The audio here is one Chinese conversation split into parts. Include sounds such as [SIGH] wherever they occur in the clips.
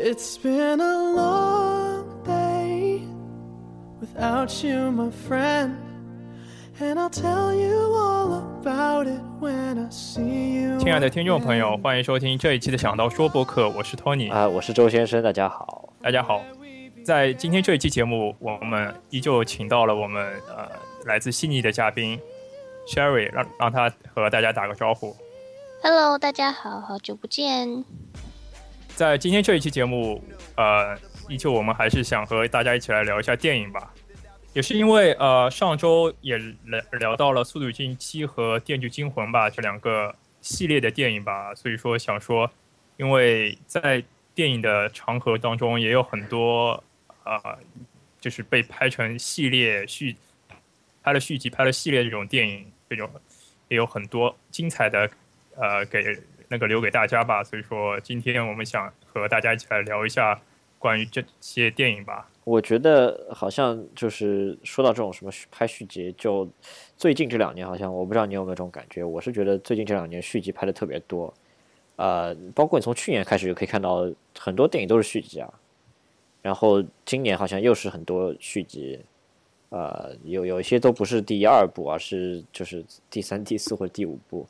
It's been a long day without you, my friend. And I'll tell you all about it when I see you. 亲爱的听众朋友，欢迎收听这一期的《想到说》播客，我是 Tony。啊，我是周先生，大家好。大家好，在今天这一期节目，我们依旧请到了我们呃来自悉尼的嘉宾 Sherry，让让他和大家打个招呼。Hello，大家好，好久不见。在今天这一期节目，呃，依旧我们还是想和大家一起来聊一下电影吧。也是因为呃上周也聊聊到了《速度与激情七》和《电锯惊魂》吧这两个系列的电影吧，所以说想说，因为在电影的长河当中也有很多呃，就是被拍成系列续拍了续集、拍了系列这种电影，这种也有很多精彩的呃给那个留给大家吧。所以说今天我们想和大家一起来聊一下关于这些电影吧。我觉得好像就是说到这种什么拍续集，就最近这两年好像我不知道你有没有这种感觉，我是觉得最近这两年续集拍的特别多，呃，包括你从去年开始就可以看到很多电影都是续集啊，然后今年好像又是很多续集，呃，有有一些都不是第二部，而是就是第三、第四或者第五部，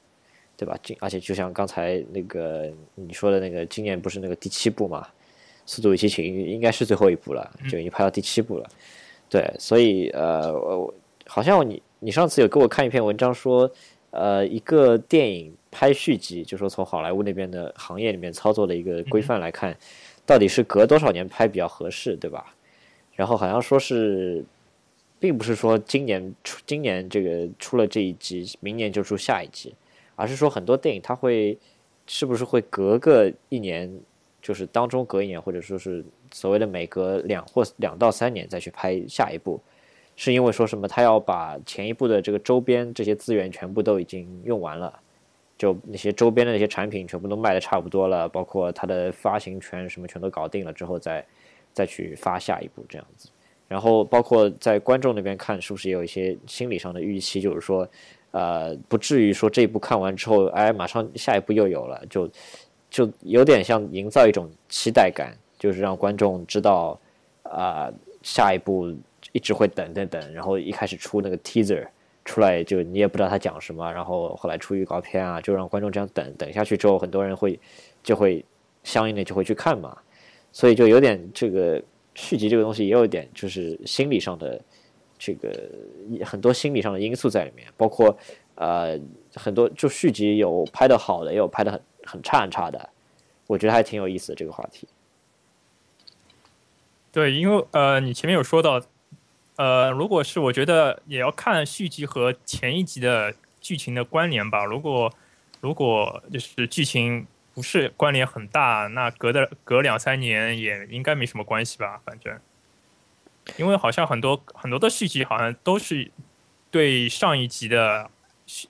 对吧？今而且就像刚才那个你说的那个，今年不是那个第七部嘛？《速度与激情》应该是最后一部了，就已经拍到第七部了。对，所以呃，我好像你你上次有给我看一篇文章说，呃，一个电影拍续集，就说从好莱坞那边的行业里面操作的一个规范来看，到底是隔多少年拍比较合适，对吧？然后好像说是，并不是说今年出今年这个出了这一集，明年就出下一集，而是说很多电影它会是不是会隔个一年。就是当中隔一年，或者说是所谓的每隔两或两到三年再去拍下一部，是因为说什么他要把前一部的这个周边这些资源全部都已经用完了，就那些周边的那些产品全部都卖的差不多了，包括它的发行权什么全都搞定了之后，再再去发下一部这样子。然后包括在观众那边看，是不是也有一些心理上的预期，就是说，呃，不至于说这一部看完之后，哎，马上下一部又有了，就。就有点像营造一种期待感，就是让观众知道，啊、下一部一直会等等等，然后一开始出那个 teaser 出来，就你也不知道他讲什么，然后后来出预告片啊，就让观众这样等等下去之后，很多人会就会相应的就会去看嘛，所以就有点这个续集这个东西也有一点就是心理上的这个很多心理上的因素在里面，包括呃很多就续集有拍的好的，也有拍的很。很差很差的，我觉得还挺有意思的这个话题。对，因为呃，你前面有说到，呃，如果是我觉得也要看续集和前一集的剧情的关联吧。如果如果就是剧情不是关联很大，那隔的隔两三年也应该没什么关系吧。反正，因为好像很多很多的续集好像都是对上一集的。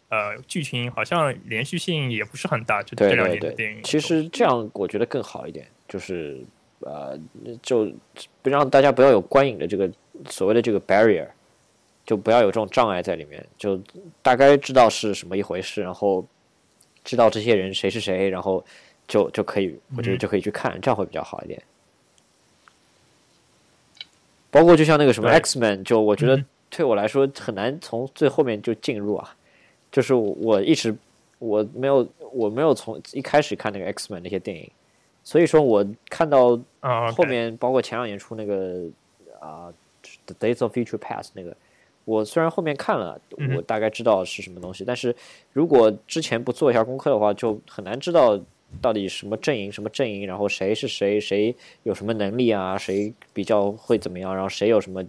呃，剧情好像连续性也不是很大，就这两年的电影。其实这样我觉得更好一点，就是呃，就不让大家不要有观影的这个所谓的这个 barrier，就不要有这种障碍在里面，就大概知道是什么一回事，然后知道这些人谁是谁，然后就就可以，我觉得就可以去看，嗯、这样会比较好一点。包括就像那个什么 X Men，就我觉得对我来说很难从最后面就进入啊。就是我一直我没有我没有从一开始看那个 X Men 那些电影，所以说我看到后面包括前两年出那个啊、uh, The Days of Future Past 那个，我虽然后面看了，我大概知道是什么东西，但是如果之前不做一下功课的话，就很难知道到底什么阵营什么阵营，然后谁是谁，谁有什么能力啊，谁比较会怎么样，然后谁有什么。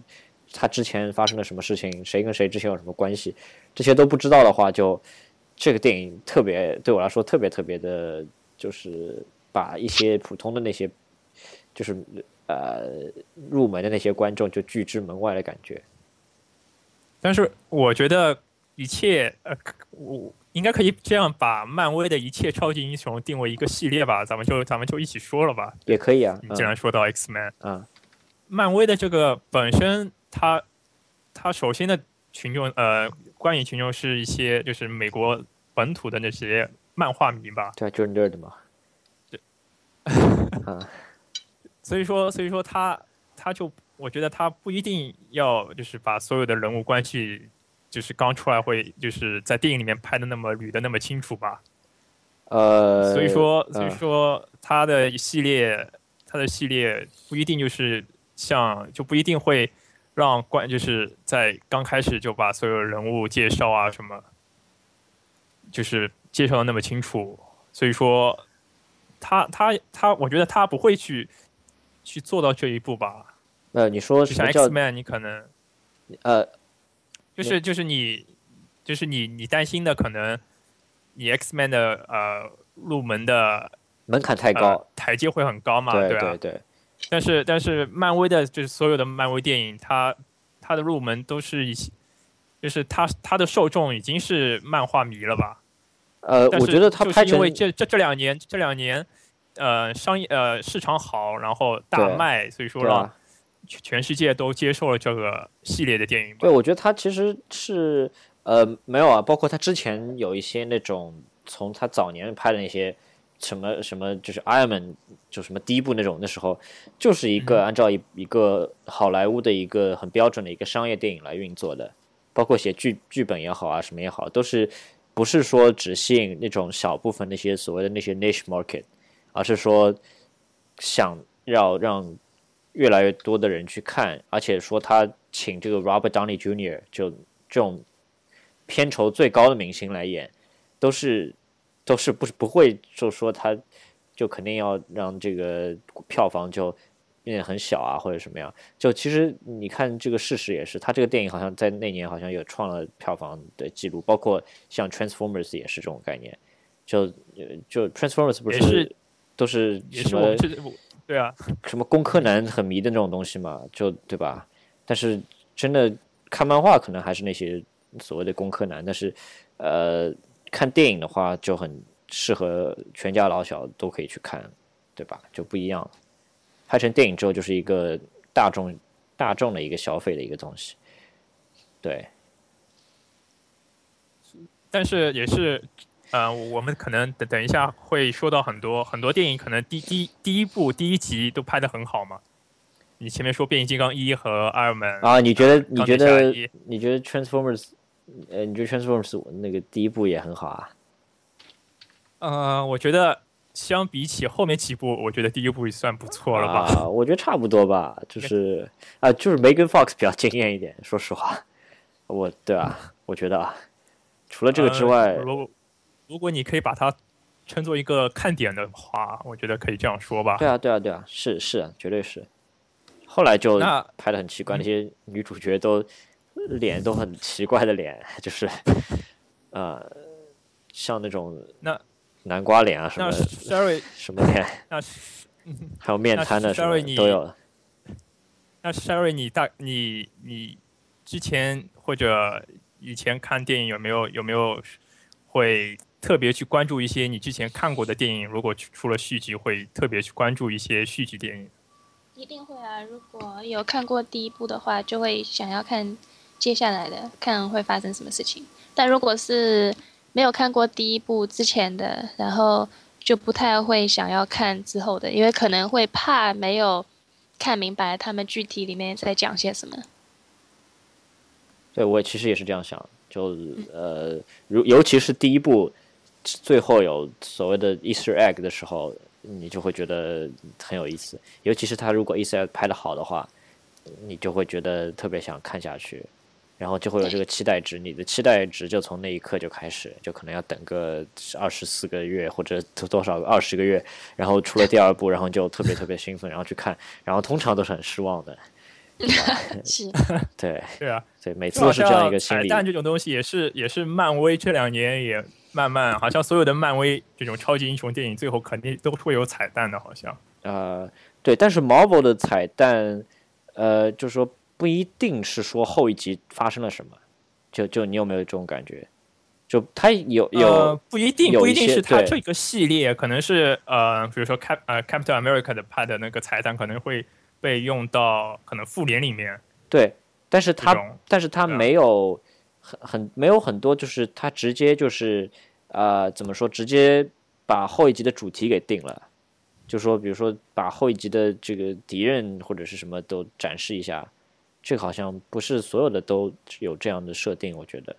他之前发生了什么事情？谁跟谁之前有什么关系？这些都不知道的话，就这个电影特别对我来说特别特别的，就是把一些普通的那些，就是呃入门的那些观众就拒之门外的感觉。但是我觉得一切呃，我应该可以这样把漫威的一切超级英雄定为一个系列吧？咱们就咱们就一起说了吧。也可以啊。你既然说到 X Man，嗯，漫威的这个本身。它，它首先的群众呃，观影群众是一些就是美国本土的那些漫画迷吧？对，就是 nerd 嘛。对。啊，[LAUGHS] 所以说，所以说他他就我觉得他不一定要就是把所有的人物关系就是刚出来会就是在电影里面拍的那么捋的那么清楚吧。呃，所以说，所以嗯说他的系列，他的系列不一定就是像，就不一定会让观，就是在刚开始就把所有人物介绍啊什么，就是介绍的那么清楚。所以说，他他他，我觉得他不会去去做到这一步吧。呃，你说就像什么叫 X Man，你可能呃就是就是你就是你你担心的可能你 X Man 的呃入门的门槛太呃高？台阶会很高嘛，对啊。对对，但是但是漫威的就是所有的漫威电影，它它的入门都是一些，就是它它的受众已经是漫画迷了吧？呃，我觉得他拍因为这这这两年这两年，呃，商业呃市场好，然后大卖，所以说让啊，全全世界都接受了这个系列的电影吧对，。我觉得他其实是呃没有啊，包括他之前有一些那种从他早年拍的那些什么什么，就是 Iron Man 就什么第一部那种，那时候就是一嗯个按照一一个好莱坞的一个很标准的一个商业电影来运作的，包括写剧剧本也好啊，什么也好，都是不是说只吸引那种小部分那些所谓的那些 niche market，而是说想要让越来越多的人去看，而且说他请这个 Robert Downey Jr. 就这种片酬最高的明星来演，都是都是不是不会就说他就肯定要让这个票房就变得很小啊或者什么样。就其实你看这个事实也是，他这个电影好像在那年好像有创了票房的记录，包括像 Transformers 也是这种概念。就呃就 Transformers 不也是都是也什么对啊，[LAUGHS] 什么工科男很迷的那种东西嘛，就对吧？但是真的看漫画可能还是那些所谓的工科男，但是呃，看电影的话就很适合全家老小都可以去看，对吧？就不一样了。拍成电影之后就是一个大众大众的一个消费的一个东西，对，但是也是，呃，我们可能等等一下会说到很多很多电影，可能第第第一部第一集都拍的很好嘛。你前面说变形金刚一和 Iron Man 啊，你觉得你觉得你觉得 Transformers，呃，你觉得 Transformers 那个第一部也很好啊？呃，我觉得相比起后面几部，我觉得第一部也算不错了吧。啊，我觉得差不多吧，就是啊，就是 Megan Fox 比较惊艳一点，说实话，我对啊，我觉得啊，除了这个之外，呃如果你可以把它称作一个看点的话，我觉得可以这样说吧。对啊，对啊，对啊，是是啊，绝对是。后来就那拍的很奇怪，那些女主角都脸都很奇怪的脸，[LAUGHS] 就是 [LAUGHS] 呃，像那种那南瓜脸啊什那么 Sherry，什么脸，那还有面瘫的什么 Sherry，你都有。那 Sherry，你大你你之前或者以前看电影有没有有没有会特别去关注一些你之前看过的电影？如果出了续集，会特别去关注一些续集电影。一定会啊！如果有看过第一部的话，就会想要看接下来的，看会发生什么事情。但如果是没有看过第一部之前的，然后就不太会想要看之后的，因为可能会怕没有看明白他们具体里面在讲些什么。对我其实也是这样想，就呃，如尤其是第一部最后有所谓的 Easter egg 的时候，你就会觉得很有意思。尤其是他如果 Easter egg 拍的好的话，你就会觉得特别想看下去，然后就会有这个期待值。你的期待值就从那一刻就开始，就可能要等个二十四个月或者多少二十个月，然后出了第二部，然后就特别特别兴奋，然后去看，然后通常都是很失望的。是，[LAUGHS] 对 [LAUGHS] 对啊，对，每次都是这样一个心理。彩蛋这种东西也是也是漫威这两年也慢慢，好像所有的漫威这种超级英雄电影最后肯定都会有彩蛋的，好像。呃，对，但是 Marvel 的彩蛋，呃，就是说不一定是说后一集发生了什么，就就你有没有这种感觉？就它有有、呃、不一定，有一不一定是它这个系列，可能是呃，比如说 Cap 呃 Captain America 的拍的那个彩蛋可能会被用到可能复联里面对，但是它。但是它没有很很没有很多，就是它直接就是呃怎么说，直接把后一集的主题给定了。就说比如说把后一集的这个敌人或者是什么都展示一下，这个好像不是所有的都有这样的设定，我觉得。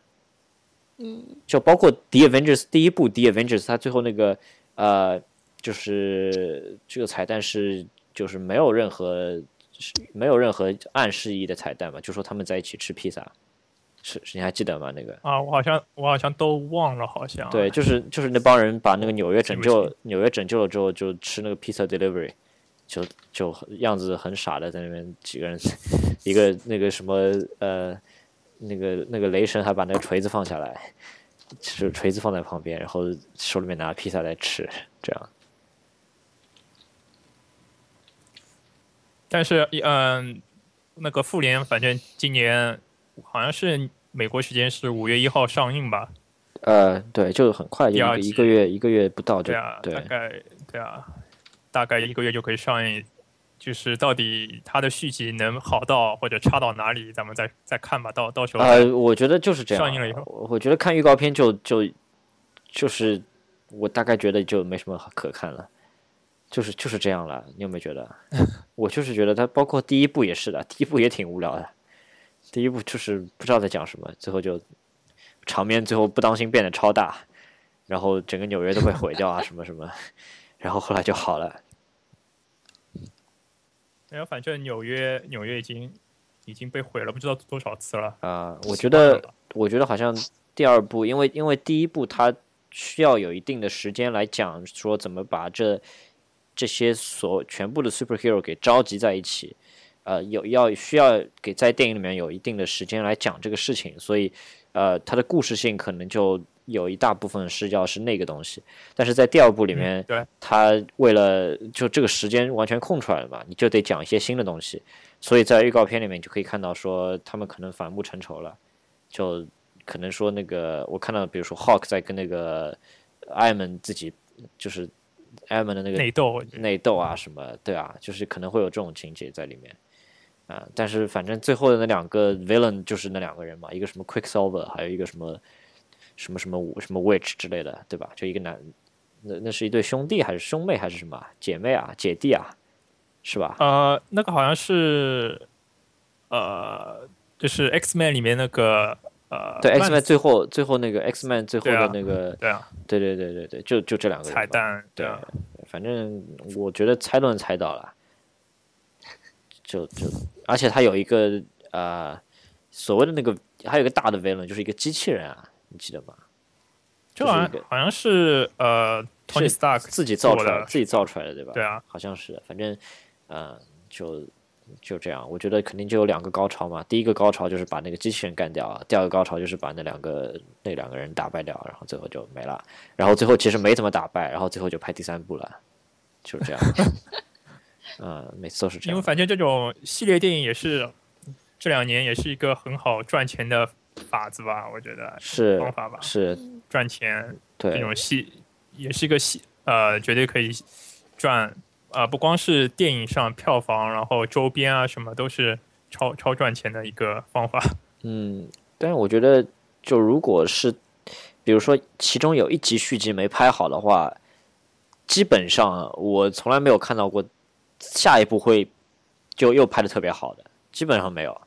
嗯，就包括《The Avengers》第一部《The Avengers》，它最后那个呃，就是这个彩蛋是就是没有任何是没有任何暗示意义的彩蛋嘛，就说他们在一起吃披萨，是是你还记得吗？那个啊，我好像我好像都忘了，好像对，就是就是那帮人把那个纽约拯救纽约拯救了之后，就吃那个披萨 delivery，就就样子很傻的在那边几个人，[LAUGHS] 一个那个什么呃，那个那个雷神还把那个锤子放下来，就是锤子放在旁边，然后手里面拿披萨来吃，这样。但是嗯、那个复联反正今年好像是美国时间是五月一号上映吧？呃，对，就很快，就一一个月一个月不到就对啊，对大概对啊，大概一个月就可以上映。就是到底它的续集能好到或者差到哪里，咱们再再看吧。到到时候呃，我觉得就是这样。上映了以后我我觉得看预告片就就就是我大概觉得就没什么可看了，就是就是这样了。你有没有觉得？[LAUGHS] 我就是觉得它包括第一部也是的，第一部也挺无聊的。第一部就是不知道在讲什么，最后就场面最后不当心变得超大，然后整个纽约都被毁掉啊什么什么，[LAUGHS] 然后后来就好了。然后反正纽约纽约已经已经被毁了，不知道多少次了。啊、我觉得我觉得好像第二部，因为因为第一部它需要有一定的时间来讲说怎么把这这些所全部的 superhero 给召集在一起，呃，有要需要给在电影里面有一定的时间来讲这个事情，所以呃，它的故事性可能就有一大部分是要是那个东西，但是在第二部里面，对，他为了就这个时间完全空出来了嘛，你就得讲一些新的东西，所以在预告片里面你就可以看到说他们可能反目成仇了，就可能说那个我看到比如说 Hawk 在跟那个艾蒙自己就是艾蒙的那个内斗，内斗啊什么，对啊，就是可能会有这种情节在里面。啊，但是反正最后的那两个 villain 就是那两个人嘛，一个什么 Quicksilver，还有一个什么什么什么什么 Witch 之类的，对吧？就一个男，那那是一对兄弟还是兄妹还是什么啊姐妹啊姐弟啊，是吧？呃，那个好像是呃，就是 X Man 里面那个呃，对 X Man 最后最后那个 X Man 最后的那个，对啊，对对对对对，就就这两个彩蛋，对啊，反正我觉得猜都能猜到了，就就，而且他有一个呃所谓的那个，还有一个大的 villain，就是一个机器人啊，你记得吗？这好就是好像是呃，Tony Stark 自己造出做的，来自己造出来的，对吧？对啊，好像是，反正呃，就就这样。我觉得肯定就有两个高潮嘛。第一个高潮就是把那个机器人干掉，第二个高潮就是把那两个那两个人打败掉，然后最后就没了。然后最后其实没怎么打败，然后最后就拍第三部了，就是这样。[LAUGHS] 嗯，每次都是这样。因为反正这种系列电影也是这两年也是一个很好赚钱的法子吧，我觉得是方法吧，是，赚钱对这对种系也是一个系呃，绝对可以赚呃，不光是电影上票房，然后周边啊什么都是超超赚钱的一个方法。[LAUGHS] 嗯，但是我觉得，就如果是比如说其中有一集续集没拍好的话，基本上我从来没有看到过下一部会就又拍的特别好的，基本上没有，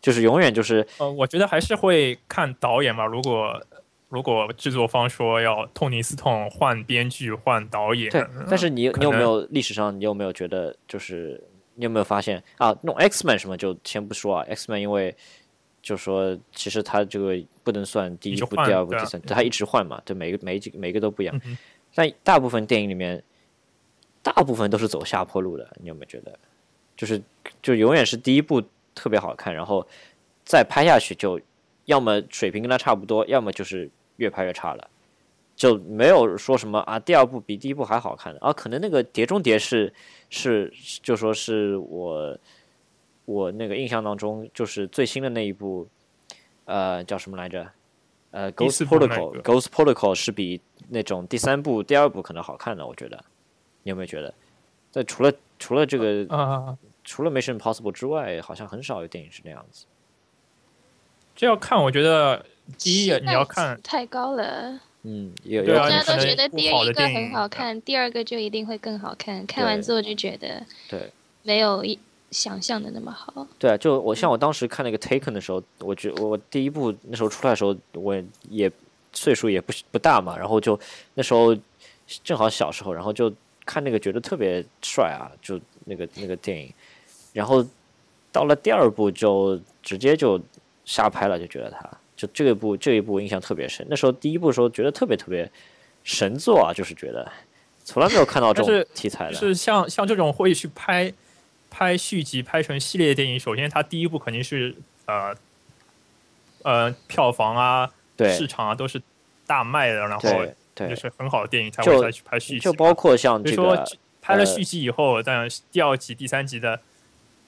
就是永远就是呃，我觉得还是会看导演吧。如果如果制作方说要痛定思痛换编剧换导演，对。但是你你有没有历史上你有没有觉得就是你有没有发现啊？那种 X Man 什么就先不说啊，X Man 因为就说其实他这个不能算第一部、第二部、第三，他一直换嘛，对，每个每一集每个都不一样。嗯但大部分电影里面，大部分都是走下坡路的，你有没有觉得？就是就永远是第一部特别好看，然后再拍下去就要么水平跟它差不多，要么就是越拍越差了，就没有说什么啊第二部比第一部还好看的啊。可能那个《碟中谍》是是就说是我我那个印象当中就是最新的那一部，呃叫什么来着？呃，Ghost Protocol 个 Ghost Protocol 是比那种第三部、第二部可能好看的，我觉得，你有没有觉得？在除了除了这个、啊、除了 Mission Impossible 之外，好像很少有电影是那样子。这要看，我觉得第一你要看太高了，嗯，有对啊有大家都觉得第一个很好看，第二个就一定会更好看。看完之后就觉得对。没有一想象的那么好。对啊，就我像我当时看那个 Taken 的时候，我觉我第一部那时候出来的时候，我也岁数也不不大嘛，然后就那时候正好小时候，然后就看那个觉得特别帅啊，就那个那个电影，然后到了第二部就直接就瞎拍了，就觉得他就这一部这一部印象特别深。那时候第一部的时候觉得特别特别神作啊，就是觉得从来没有看到这种题材的，就是像像这种会去拍拍续集、拍成系列电影，首先它第一部肯定是呃呃票房啊、对市场啊都是大卖的，然后对对就，是很好的电影才会再去拍续集嘛。就包括像比如说这个呃拍了续集以后，但第二集、第三集的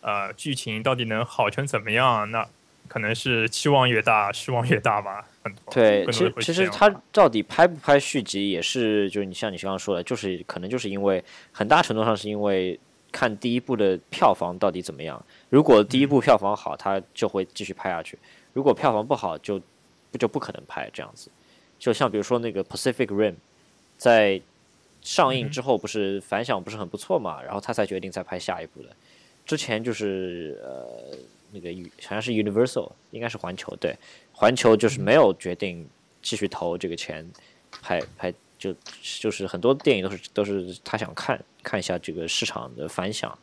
呃剧情到底能好成怎么样？那可能是期望越大，失望越大吧。很多对，其实其实他到底拍不拍续集，也是就是你像你刚刚说的，就是可能就是因为很大程度上是因为看第一部的票房到底怎么样。如果第一部票房好，他就会继续拍下去；如果票房不好，就不就不可能拍这样子。就像比如说那个 Pacific Rim，在上映之后不是反响不是很不错嘛，然后他才决定再拍下一部的。之前就是呃那个好像是 Universal，应该是环球对，环球就是没有决定继续投这个钱拍拍，就就是很多电影都是都是他想看看一下这个市场的反响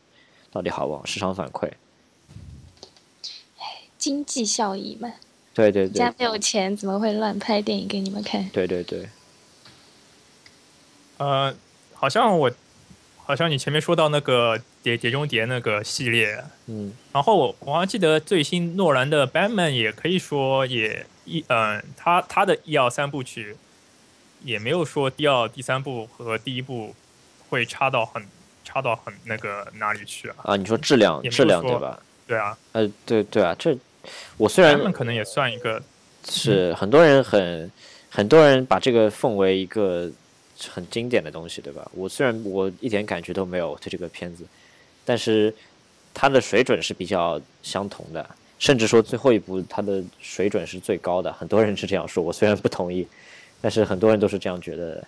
到底好不好，市场反馈。经济效益嘛，对对对家没有钱，怎么会乱拍电影给你们看？对对对，呃，好像我好像你前面说到那个《碟碟中谍》那个系列，嗯，然后我我还记得最新诺兰的《Batman》也可以说也一嗯、他他的一二三部曲也没有说第二、第三部和第一部会差到很差到很那个哪里去啊？啊，你说质量质量对吧？对啊呃，对对啊，这我虽然可能也算一个是很多人很很多人把这个奉为一个很经典的东西，对吧？我虽然我一点感觉都没有对这个片子，但是它的水准是比较相同的，甚至说最后一部它的水准是最高的。很多人是这样说，我虽然不同意，但是很多人都是这样觉得的，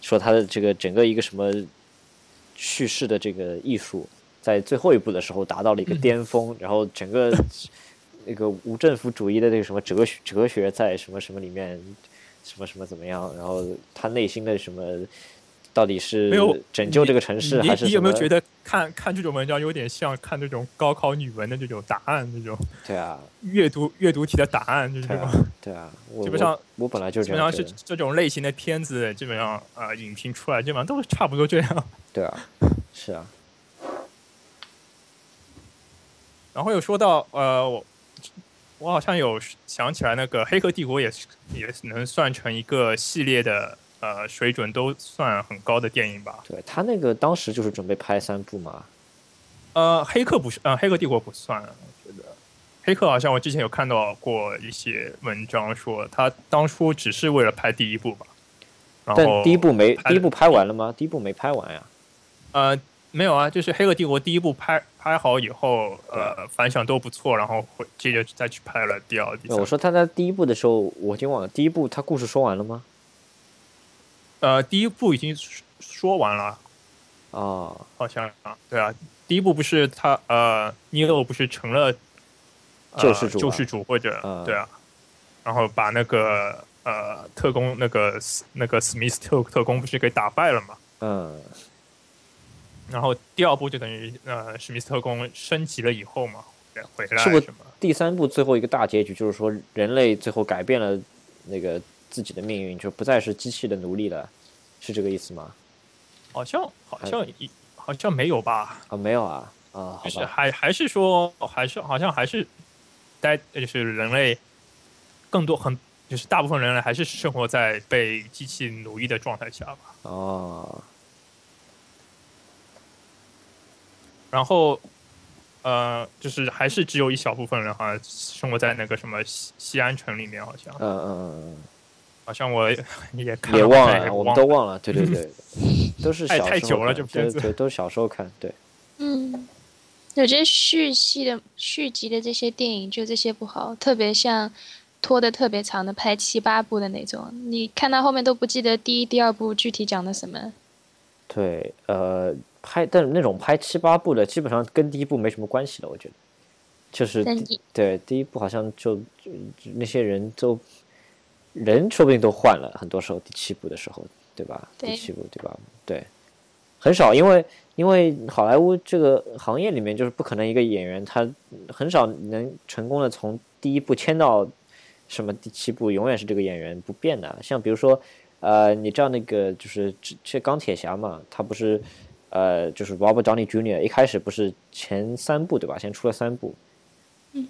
说它的这个整个一个什么叙事的这个艺术，在最后一部的时候达到了一个巅峰，然后整个 [LAUGHS] 那个无政府主义的那个什么哲学哲学在什么什么里面，什么什么怎么样，然后他内心的什么到底是没有拯救这个城市你还是什么你有没有觉得看看这种文章有点像看这种高考语文的这种答案，这种对啊，阅读阅读题的答案，就是这种。，对啊，[LAUGHS] 基本上我我本来就基本上是这种类型的片子，基本上呃影评出来基本上都是差不多这样。[LAUGHS] 对啊，是啊，然后有说到呃，我我好像有想起来，那个《黑客帝国》也是也能算成一个系列的呃水准都算很高的电影吧。对他那个当时就是准备拍三部嘛，呃，黑客不是，呃，黑客帝国不算，我觉得。黑客好像我之前有看到过一些文章说，他当初只是为了拍第一部吧。然后但第一部没拍第一部拍完了吗？第一部没拍完呀。呃没有啊，就是《黑客帝国》第一部拍拍好以后，呃，反响都不错，然后会接着再去拍了第二、第三。我说他在第一部的时候，我已经忘了，第一部他故事说完了吗？呃，第一部已经说说完了，哦，好像啊，对啊，第一部不是他呃，尼欧不是成了、呃、救世主啊救世主或者、嗯。对啊，然后把那个呃特工那个那个史密斯特特工不是给打败了嘛？嗯，然后第二部就等于呃史密斯特工升级了以后嘛，对回来是不？第三部最后一个大结局就是说，人类最后改变了那个自己的命运，就不再是机器的奴隶了，是这个意思吗？好像好像一好像没有吧？啊，没有啊，啊，好就是，还还是说还是好像还是待就是人类更多很就是大部分人类还是生活在被机器奴役的状态下吧。哦，然后呃，就是还是只有一小部分人好像生活在那个什么西西安城里面，好像嗯嗯嗯好像我也看嗯，也忘了，我们都忘了，对对对，都是太小时候太久了这片子对对，都是 [LAUGHS] 小时候看，对，嗯，我觉得续系的续集的这些电影就这些不好，特别像拖得特别长的，拍七八部的那种，你看到后面都不记得第一、第二部具体讲的什么。对，呃，拍但是那种拍七八部的，基本上跟第一部没什么关系了，我觉得。就是对第一部好像就就就那些人都人说不定都换了，很多时候第七部的时候，对吧？对第七部对吧？对，很少，因为因为好莱坞这个行业里面，就是不可能一个演员他很少能成功的从第一部签到什么第七部，永远是这个演员不变的。像比如说，呃，你知道那个就是这这钢铁侠嘛，他不是呃就是 Robert Downey Jr. 一开始不是前三部对吧？先出了三部，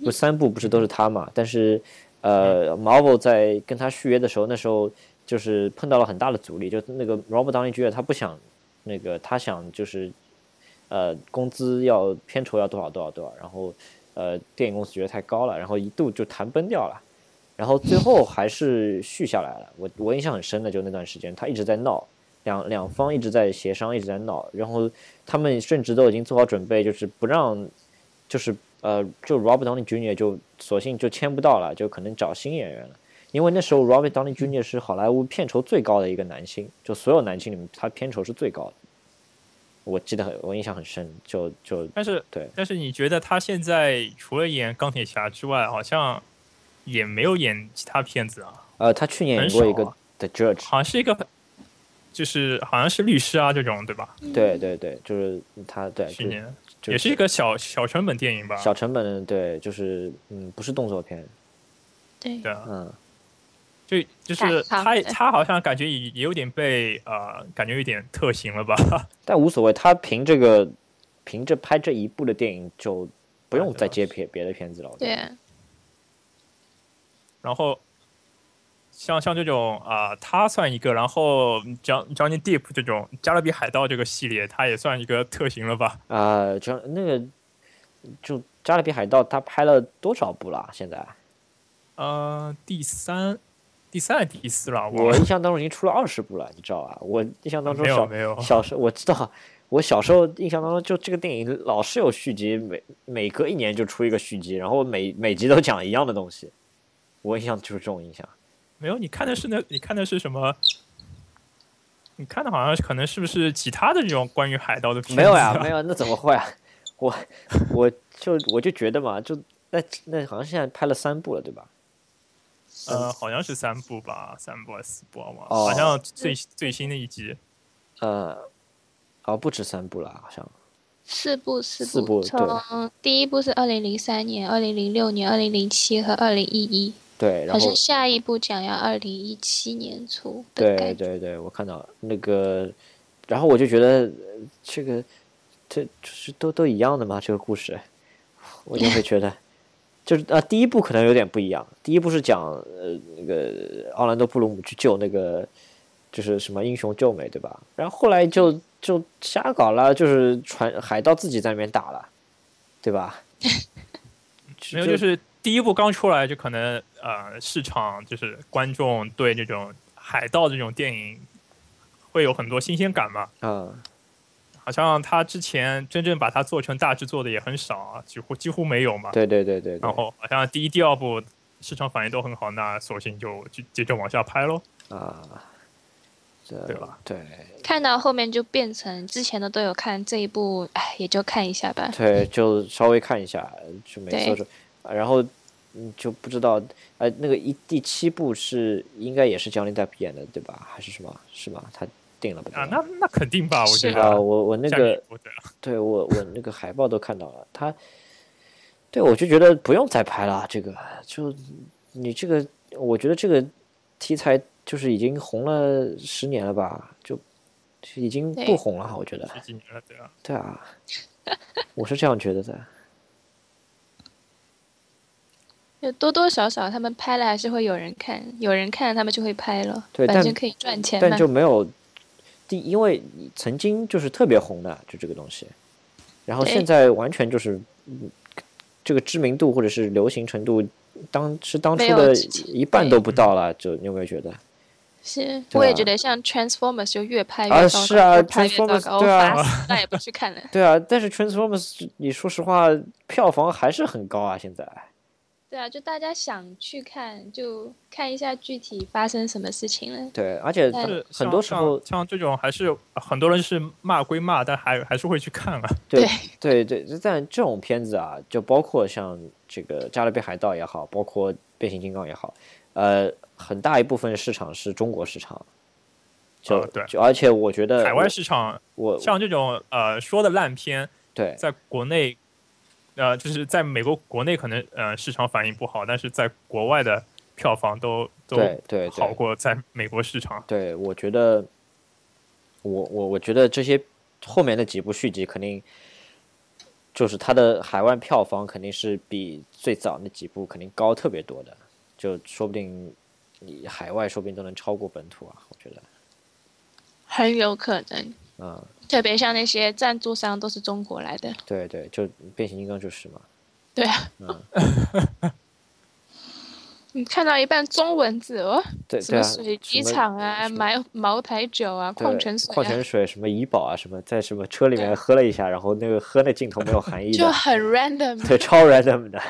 不三部不是都是他嘛？但是呃，Marvel 在跟他续约的时候，那时候就是碰到了很大的阻力，就那个 Robert Downey Jr. 他不想那个他想就是呃工资要片酬要多少多少多少，然后呃电影公司觉得太高了，然后一度就谈崩掉了，然后最后还是续下来了。我我印象很深的就那段时间，他一直在闹，两两方一直在协商，一直在闹，然后他们甚至都已经做好准备，就是不让就是呃就 Robert Downey Jr. 就索性就签不到了，就可能找新演员了。因为那时候 Robert Downey Jr. 是好莱坞片酬最高的一个男星，就所有男星里面他片酬是最高的。我记得很，我印象很深，就就但是对，但是你觉得他现在除了演钢铁侠之外，好像也没有演其他片子啊？呃，他去年演过一个 The Judge，好像是一个，就是好像是律师啊这种，对吧？对对对，就是他对，去年就也是一个小小成本电影吧？小成本，对，就是嗯，不是动作片，对，嗯，就就是他他好像感觉也也有点被呃，感觉有点特型了吧？[LAUGHS] 但无所谓，他凭这个凭着拍这一部的电影就不用再接别别的片子了，对。啊，然后像像这种啊、他算一个，然后 John Johnny Deep 这种《加勒比海盗》这个系列，他也算一个特型了吧？啊，就那个就《加勒比海盗》，他拍了多少部了？现在呃，第三、第三还是第四了？我印象当中已经出了二十部了，你知道吧？我印象当中没有小没有小时候我知道，我小时候印象当中就这个电影老是有续集，每每隔一年就出一个续集，然后每每集都讲一样的东西。我印象就是这种印象。没有，你看的是那，你看的是什么？你看的好像是可能是不是其他的这种关于海盗的片子、没有呀，没有，那怎么会啊？我我就我就觉得嘛，就那那好像现在拍了三部了，对吧？呃，好像是三部吧，三部还是四部啊？哦好像最最新的一集。呃，哦，不止三部了，好像。四部四四部从第一部是二零零三年、二零零六年、二零零七和二零一一，对，然后好像下一步讲要二零一七年初对。对对，我看到了那个，然后我就觉得呃这个这就是都都一样的嘛，这个故事，我就会觉得就是啊，第一部可能有点不一样，第一部是讲呃那个奥兰多布鲁姆去救那个就是什么英雄救美对吧？然后后来就就瞎搞了，就是船海盗自己在那边打了，对吧？[LAUGHS] 没有，就是第一部刚出来，就可能呃市场就是观众对这种海盗这种电影会有很多新鲜感嘛。嗯、好像他之前真正把它做成大制作的也很少啊，几乎几乎没有嘛。对对对对对然后好像第一、第二部市场反应都很好，那索性就就接着往下拍喽。啊，这对吧？对。看到后面就变成之前的都有看，这一部哎也就看一下吧。对，就稍微看一下，就每次对都是，啊然后嗯就不知道，呃，那个一第七部是应该也是 Johnny Depp 演的对吧？还是什么？是吧？他定了吧？啊，那那肯定吧，我觉是得。啊，我我那个对我我那个海报都看到了，他，对我就觉得不用再拍了，这个就你这个，我觉得这个题材就是已经红了十年了吧，就就已经不红了，我觉得，十几年了，对啊。对啊，我是这样觉得的。就多多少少他们拍了还是会有人看，有人看他们就会拍了，对但反正可以赚钱但嘛。就没有第，因为曾经就是特别红的，就这个东西，然后现在完全就是嗯这个知名度或者是流行程度，当是当初的一半都不到了，就你有没有觉得？是，我也啊觉得像 Transformers 就越拍越啊糟糕，是啊越拍越糟 Transformers，糕，对啊我打死再也不去看了。[LAUGHS] 对啊，但是 Transformers，你说实话，票房还是很高啊，现在对啊，就大家想去看，就看一下具体发生什么事情了。对，而且但是很多时候像像这种还是很多人是骂归骂，但还还是会去看啊。对对对，但这种片子啊，就包括像这个《加勒比海盗》也好，包括《变形金刚》也好，呃，很大一部分市场是中国市场。就、呃对就而且我觉得海外市场我像这种呃说的烂片，对在国内，呃，就是在美国国内可能呃市场反应不好，但是在国外的票房都都对对好过在美国市场。对，我觉得我我我觉得这些后面的几部续集肯定就是它的海外票房肯定是比最早那几部肯定高特别多的，就说不定你海外说不定都能超过本土啊，我觉得，很有可能，嗯，特别像那些赞助商都是中国来的。对对，就变形金刚就是嘛，对啊，嗯 [LAUGHS] 你看到一半中文字哦，什么对对啊，水机什么场啊，什么买茅台酒啊，矿泉水啊矿泉，水什么怡宝啊，什么在什么车里面喝了一下，然后那个喝那镜头没有含义的，就很 random。对，超 random 的，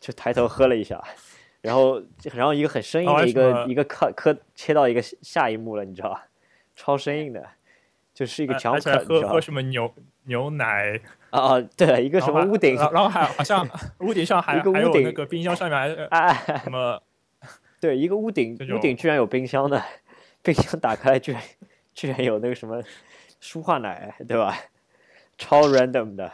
就抬头喝了一下，然后然后一个很生硬的一个什么一个刻刻切到一个下一幕了，你知道吧？超生硬的，就是一个而 jump 而且还 cut，你喝喝？什么牛牛奶，啊啊，对，一个什么屋顶然后还好像 [LAUGHS] 屋顶上还一个屋顶还有那个冰箱上面还有啊，什么 [LAUGHS] 对，一个屋顶 [LAUGHS] 屋顶居然有冰箱的，冰箱打开居然居然有那个什么舒化奶，对吧？超 random 的，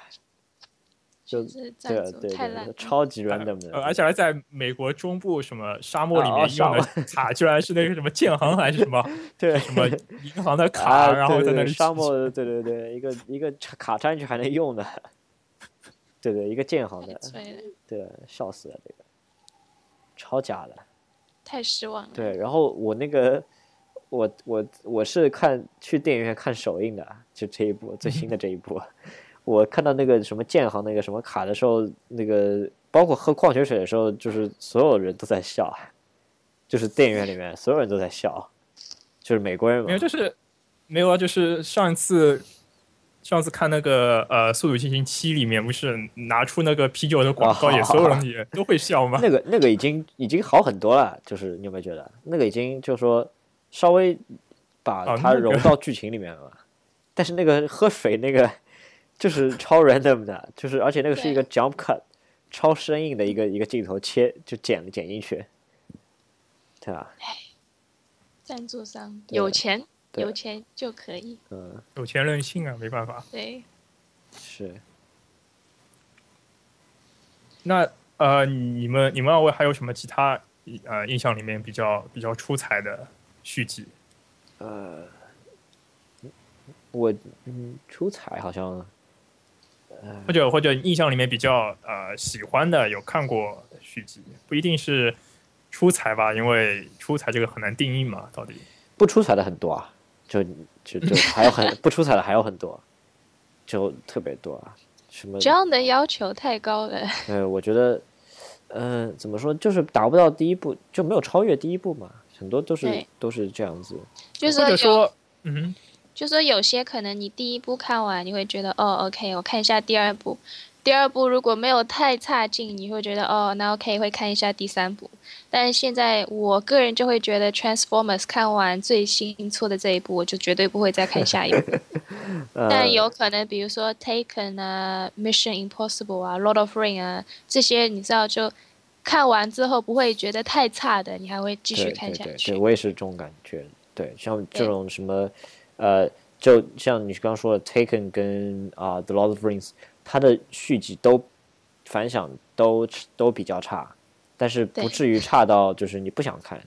就就是对对超级 random 的，呃，而且还在美国中部什么沙漠里啊面沙用的卡，居然是那个什么建行还是什么 [LAUGHS] 对什么银行的 [LAUGHS] 卡，啊，然后在那里沙漠，对对对，一个一个卡插进去还能用的，对对，一个建行的，对，笑死了这个，超假的。太失望了。对，然后我那个，我我我是看去电影院看首映的，就这一部最新的这一部，我看到那个什么建行那个什么卡的时候，那个包括喝矿泉水的时候，就是所有人都在笑，就是电影院里面所有人都在笑，就是美国人嘛没有，，就是没有啊，就是上一次上次看那个呃《速度与激情七》里面，不是拿出那个啤酒的广告，啊也所有人也都会笑吗？[LAUGHS] 那个那个已经已经好很多了，就是你有没有觉得那个已经就是说稍微把它融到剧情里面了，但是那个喝水那个就是超 random 的，就是而且那个是一个 jump cut，超生硬的一个一个镜头切就剪剪进去，对吧？赞助商有钱，有钱就可以。嗯，有钱任性啊，没办法。对，是那呃，你们你们二位还有什么其他呃印象里面比较比较出彩的续集？呃，我嗯出彩好像或者或者印象里面比较呃喜欢的有看过续集，不一定是出彩吧，因为出彩这个很难定义嘛，到底。不出彩的很多啊，就就就还有很 [LAUGHS] 不出彩的还有很多，就特别多啊，什么这样的要求太高了。[LAUGHS] 呃，我觉得，嗯、怎么说，就是达不到第一步，就没有超越第一步嘛，很多都是都是这样子。就是有，或者说，嗯哼，就说有些可能你第一部看完，你会觉得哦，OK，我看一下第二部。第二部如果没有太差劲，你会觉得哦，那 OK 会看一下第三部。但是现在我个人就会觉得 Transformers 看完最新出的这一部，我就绝对不会再看下一部。呃，[LAUGHS] 但有可能，比如说 Taken 啊、Mission Impossible 啊、Lord of Ring 啊这些，你知道就看完之后不会觉得太差的，你还会继续对对对看下去。对，我也是这种感觉。对，像这种什么，呃，就像你刚刚说的《Taken》跟啊、The Lord of Rings》，它的续集都反响都都比较差，但是不至于差到就是你不想看。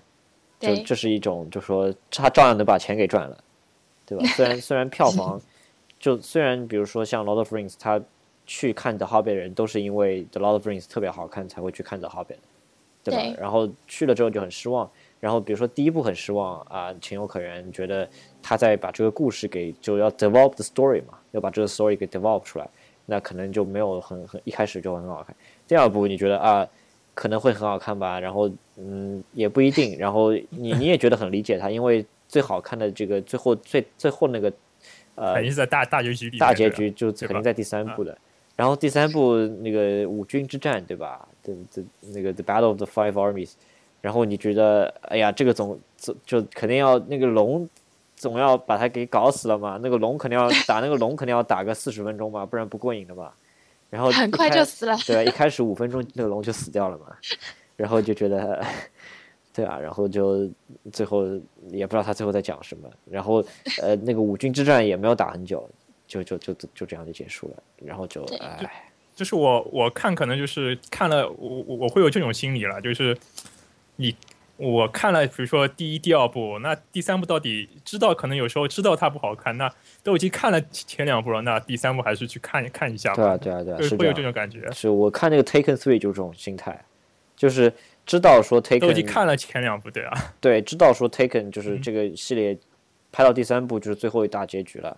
就这是一种，就说他照样能把钱给赚了，对吧？虽然 [LAUGHS] 虽然票房，就虽然比如说像《Lord of Rings》，他去看《The Hobbit》的人都是因为《The Lord of Rings》特别好看才会去看《The Hobbit》，对吧？对然后去了之后就很失望，然后比如说第一部很失望啊，情有可原，觉得他在把这个故事给就要 develop the story 嘛，要把这个 story 给 develop 出来，那可能就没有很很一开始就很好看。第二部你觉得啊？可能会很好看吧，然后嗯也不一定，然后你你也觉得很理解他，因为最好看的这个最后最最后那个呃肯定是在大大结局里。大结局就肯定在第三部的，然后第三部那个五军之战，对吧？的的那个 The Battle of the Five Armies，然后你觉得，哎呀，这个总总就肯定要那个龙总要把它给搞死了嘛？那个龙肯定要 [LAUGHS] 打那个龙肯定要打个四十分钟嘛，不然不过瘾的嘛。然后很快就死了。对，一开始五分钟那个龙就死掉了嘛，[LAUGHS] 然后就觉得，[LAUGHS] 对啊，然后就最后也不知道他最后在讲什么，然后呃那个五军之战也没有打很久，就就就就这样就结束了，然后就哎，就是我我看可能就是看了我我我会有这种心理了，就是你我看了比如说第一第二部，那第三部到底知道可能有时候知道它不好看，那都已经看了前两部了，那第三部还是去看看一下吧。对啊对啊对啊，是会有这种感觉。是我看那个 Taken Three 就这种心态，就是知道说都已经 Taken 看了前两部，对啊，对，知道说 [LAUGHS] Taken 就是嗯这个系列拍到第三部就是最后一大结局了，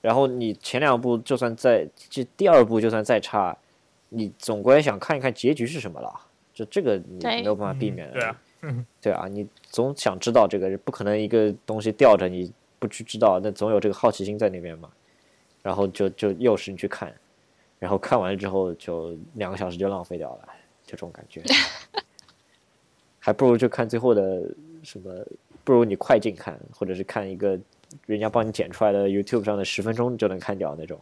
然后你前两部就算再这第二部就算再差，你总归想看一看结局是什么了，就这个你没有办法避免的。对啊，[LAUGHS] 对啊，你总想知道这个，不可能一个东西吊着你不去知道，那总有这个好奇心在那边嘛。然后就就诱使你去看，然后看完了之后就两个小时就浪费掉了，就这种感觉。[LAUGHS] 还不如就看最后的什么，不如你快进看，或者是看一个人家帮你剪出来的 YouTube 上的十分钟就能看掉那种。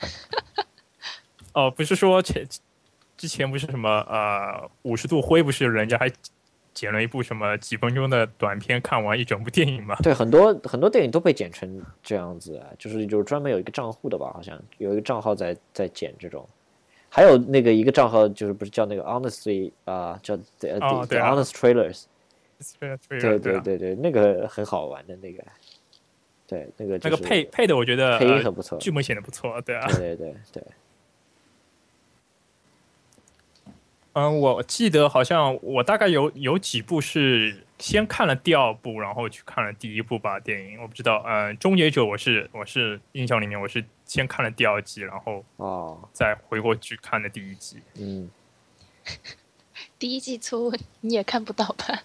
[LAUGHS] 哦，不是说前之前不是什么呃五十度灰，不是人家还剪了一部什么几分钟的短片，看完一整部电影吗？对，很多很多电影都被剪成这样子啊，就是就是专门有一个账户的吧，好像有一个账号在在剪这种，还有那个一个账号就是不是叫那个 Honestly 啊、叫 The, 呃 the, 哦 the 对啊。Honest Trailers，对对对对那个很好玩的那个，对那个、就是、那个配配的我觉得配音呃很不错，剧本写的不错，对啊。对对对对，嗯，我记得好像我大概有有几部是先看了第二部，然后去看了第一部吧。电影我不知道，嗯，《终结者》我是我是印象里面我是先看了第二集，然后哦，再回过去看的第一集。嗯，[LAUGHS] 第一季出你也看不到吧？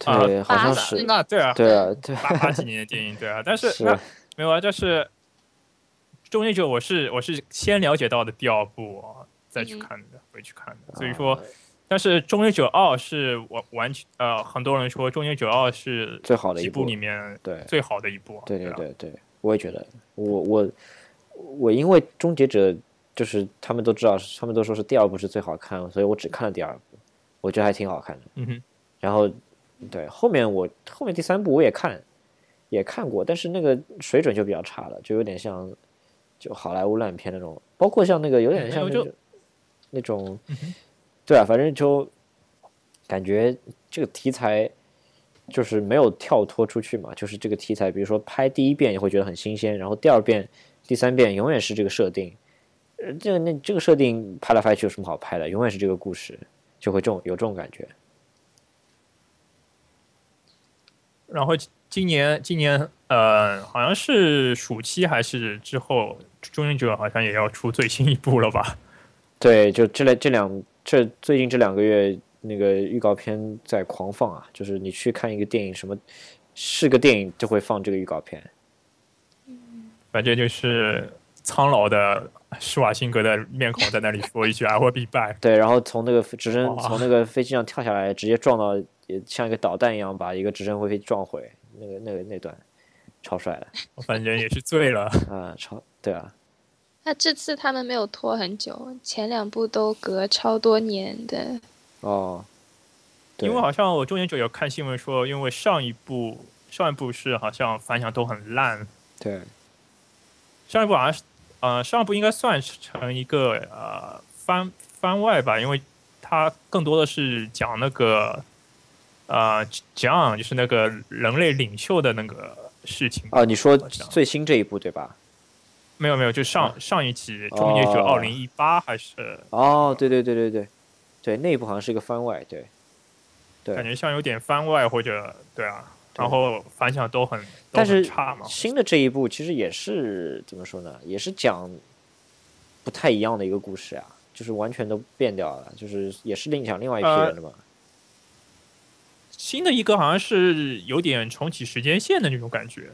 [LAUGHS] 啊对，好像是，那 [LAUGHS] 对啊，对啊对，八八几年的电影，对啊，但是没有啊，就是《终结者》，我是我是先了解到的第二部、哦，再去嗯看的，回去看的。所以说，但是《终结者二》是完完全呃，很多人说《终结者二》是最好的一部里面对最好的一部。对对啊对对，我也觉得，我我我因为终结者就是他们都知道，他们都说是第二部是最好看，所以我只看了第二部，我觉得还挺好看的。嗯哼，然后对后面我后面第三部我也看也看过，但是那个水准就比较差了，就有点像就好莱坞烂片那种，包括像那个有点像那种对啊，反正就感觉这个题材就是没有跳脱出去嘛，就是这个题材，比如说拍第一遍也会觉得很新鲜，然后第二遍、第三遍永远是这个设定，呃，这个那这个设定拍来拍去有什么好拍的？永远是这个故事，就会这种有这种感觉。然后今年今年呃，好像是暑期还是之后，《终结者》好像也要出最新一部了吧？对，就这两这两这最近这两个月那个预告片在狂放啊，就是你去看一个电影，什么是个电影就会放这个预告片。反正就是苍老的施瓦辛格的面孔在那里说一句 “I will be back”。[LAUGHS] 对，然后从那个直升从那个飞机上跳下来，直接撞到，也像一个导弹一样把一个直升飞机撞毁，那个那个那段超帅的我反正也是醉了。啊，超对啊，那这次他们没有拖很久，前两部都隔超多年的。哦，对因为好像我中间就有看新闻说，因为上一部上一部是好像反响都很烂，对上一部好像是呃上一部应该算是成一个呃番番外吧，因为它更多的是讲那个呃讲就是那个人类领袖的那个事情。哦，你说最新这一部对吧？没有没有，就上、上一期《终结者哦二零一八》还是哦，对对对对对对，那部好像是一个番外，对对感觉像有点番外或者对啊，然后反响都很但是差嘛。新的这一部其实也是怎么说呢？也是讲不太一样的一个故事啊，就是完全都变掉了，就是也是另讲另外一批呃人的嘛。新的一个好像是有点重启时间线的那种感觉。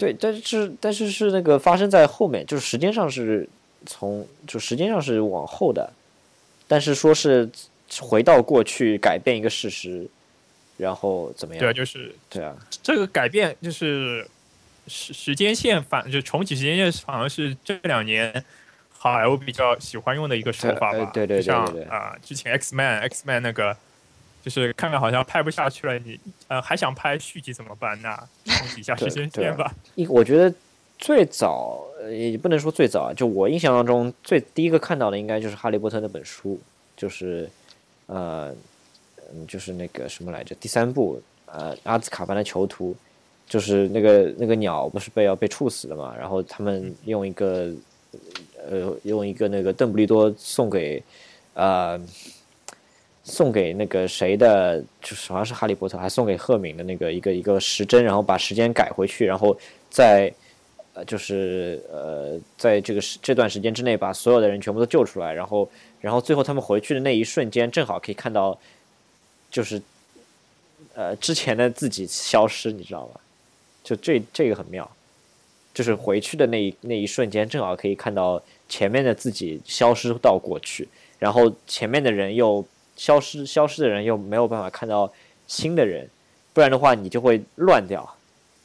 对，但是但是是那个发生在后面，就是时间上是从就时间上是往后的，但是说是回到过去改变一个事实，然后怎么样？对啊，就是对啊，这个改变就是时时间线反就重启时间线，反而是这两年好莱坞比较喜欢用的一个手法吧。对对对对像啊、之前 X Man X Man 那个。就是看看好像拍不下去了，你呃还想拍续集怎么办？那重启一下时间线吧。[LAUGHS] 一我觉得最早呃也不能说最早啊，就我印象当中最第一个看到的应该就是《哈利波特》那本书，就是呃嗯就是那个什么来着，第三部呃阿兹卡班的囚徒，就是那个那个鸟不是被要被处死了嘛，然后他们用一个呃用一个那个邓布利多送给呃。送给那个谁的，就是好像是哈利波特，还送给赫敏的那个一个一个时针，然后把时间改回去，然后在呃就是呃在这个时这段时间之内把所有的人全部都救出来，然后然后最后他们回去的那一瞬间，正好可以看到就是呃之前的自己消失，你知道吗？就这这个很妙，就是回去的那一那一瞬间，正好可以看到前面的自己消失到过去，然后前面的人又。消失消失的人又没有办法看到新的人，不然的话你就会乱掉，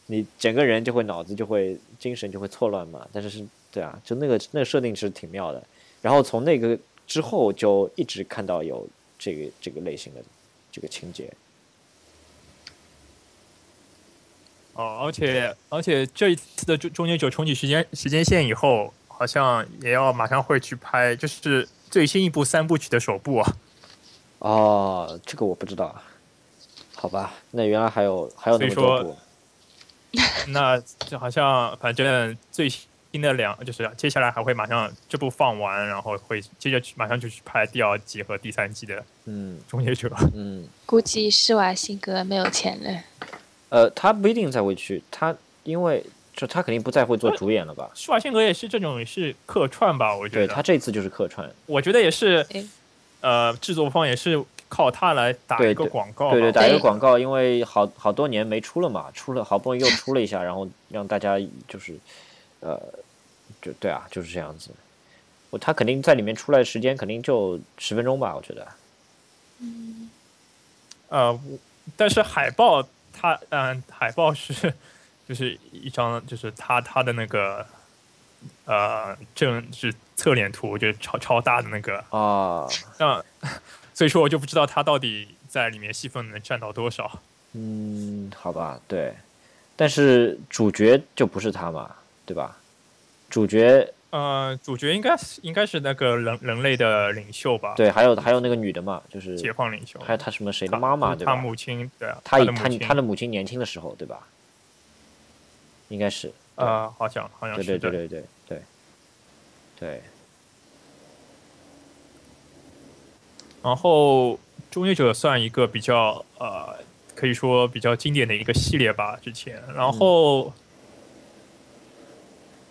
你整个人就会脑子就会精神就会错乱嘛。但是是对啊，就那个那个设定是挺妙的。然后从那个之后就一直看到有这个这个类型的这个情节。哦，而且而且这一次的终终结者重启时间时间线以后，好像也要马上会去拍，就是最新一部三部曲的首部啊。哦，这个我不知道，好吧，那原来还有还有那么多部，[LAUGHS] 那就好像反正最新的两就是接下来还会马上这部放完，然后会接着去马上就去拍第二季和第三季的嗯终结者。嗯，[LAUGHS] 估计施瓦辛格没有钱了。呃，他不一定再会去，他因为就他肯定不再会做主演了吧？施瓦辛格也是这种是客串吧，我觉得。对他这次就是客串，我觉得也是诶，呃，制作方也是靠他来打一个广告吧。对对，打一个广告，因为好好多年没出了嘛，出了好不容易又出了一下，然后让大家就是，呃，就对啊，就是这样子。我他肯定在里面出来的时间肯定就十分钟吧，我觉得。嗯呃，但是海报它，嗯、海报是就是一张就是他他的那个呃正是侧脸图，就是超超大的那个，啊，[LAUGHS] 那所以说我就不知道他到底在里面戏份能占到多少。嗯，好吧，对，但是主角就不是他嘛，对吧？主角呃，主角应该是应该是那个人人类的领袖吧？，对，还有还有那个女的嘛，就是解放领袖，还有他什么谁的妈妈，对吧？他母亲对啊，他的母亲他的母亲年轻的时候，对吧？应该是，对呃，好像好像是的。对对对对对对，然后《终结者》算一个比较呃，可以说比较经典的一个系列吧，之前。然后，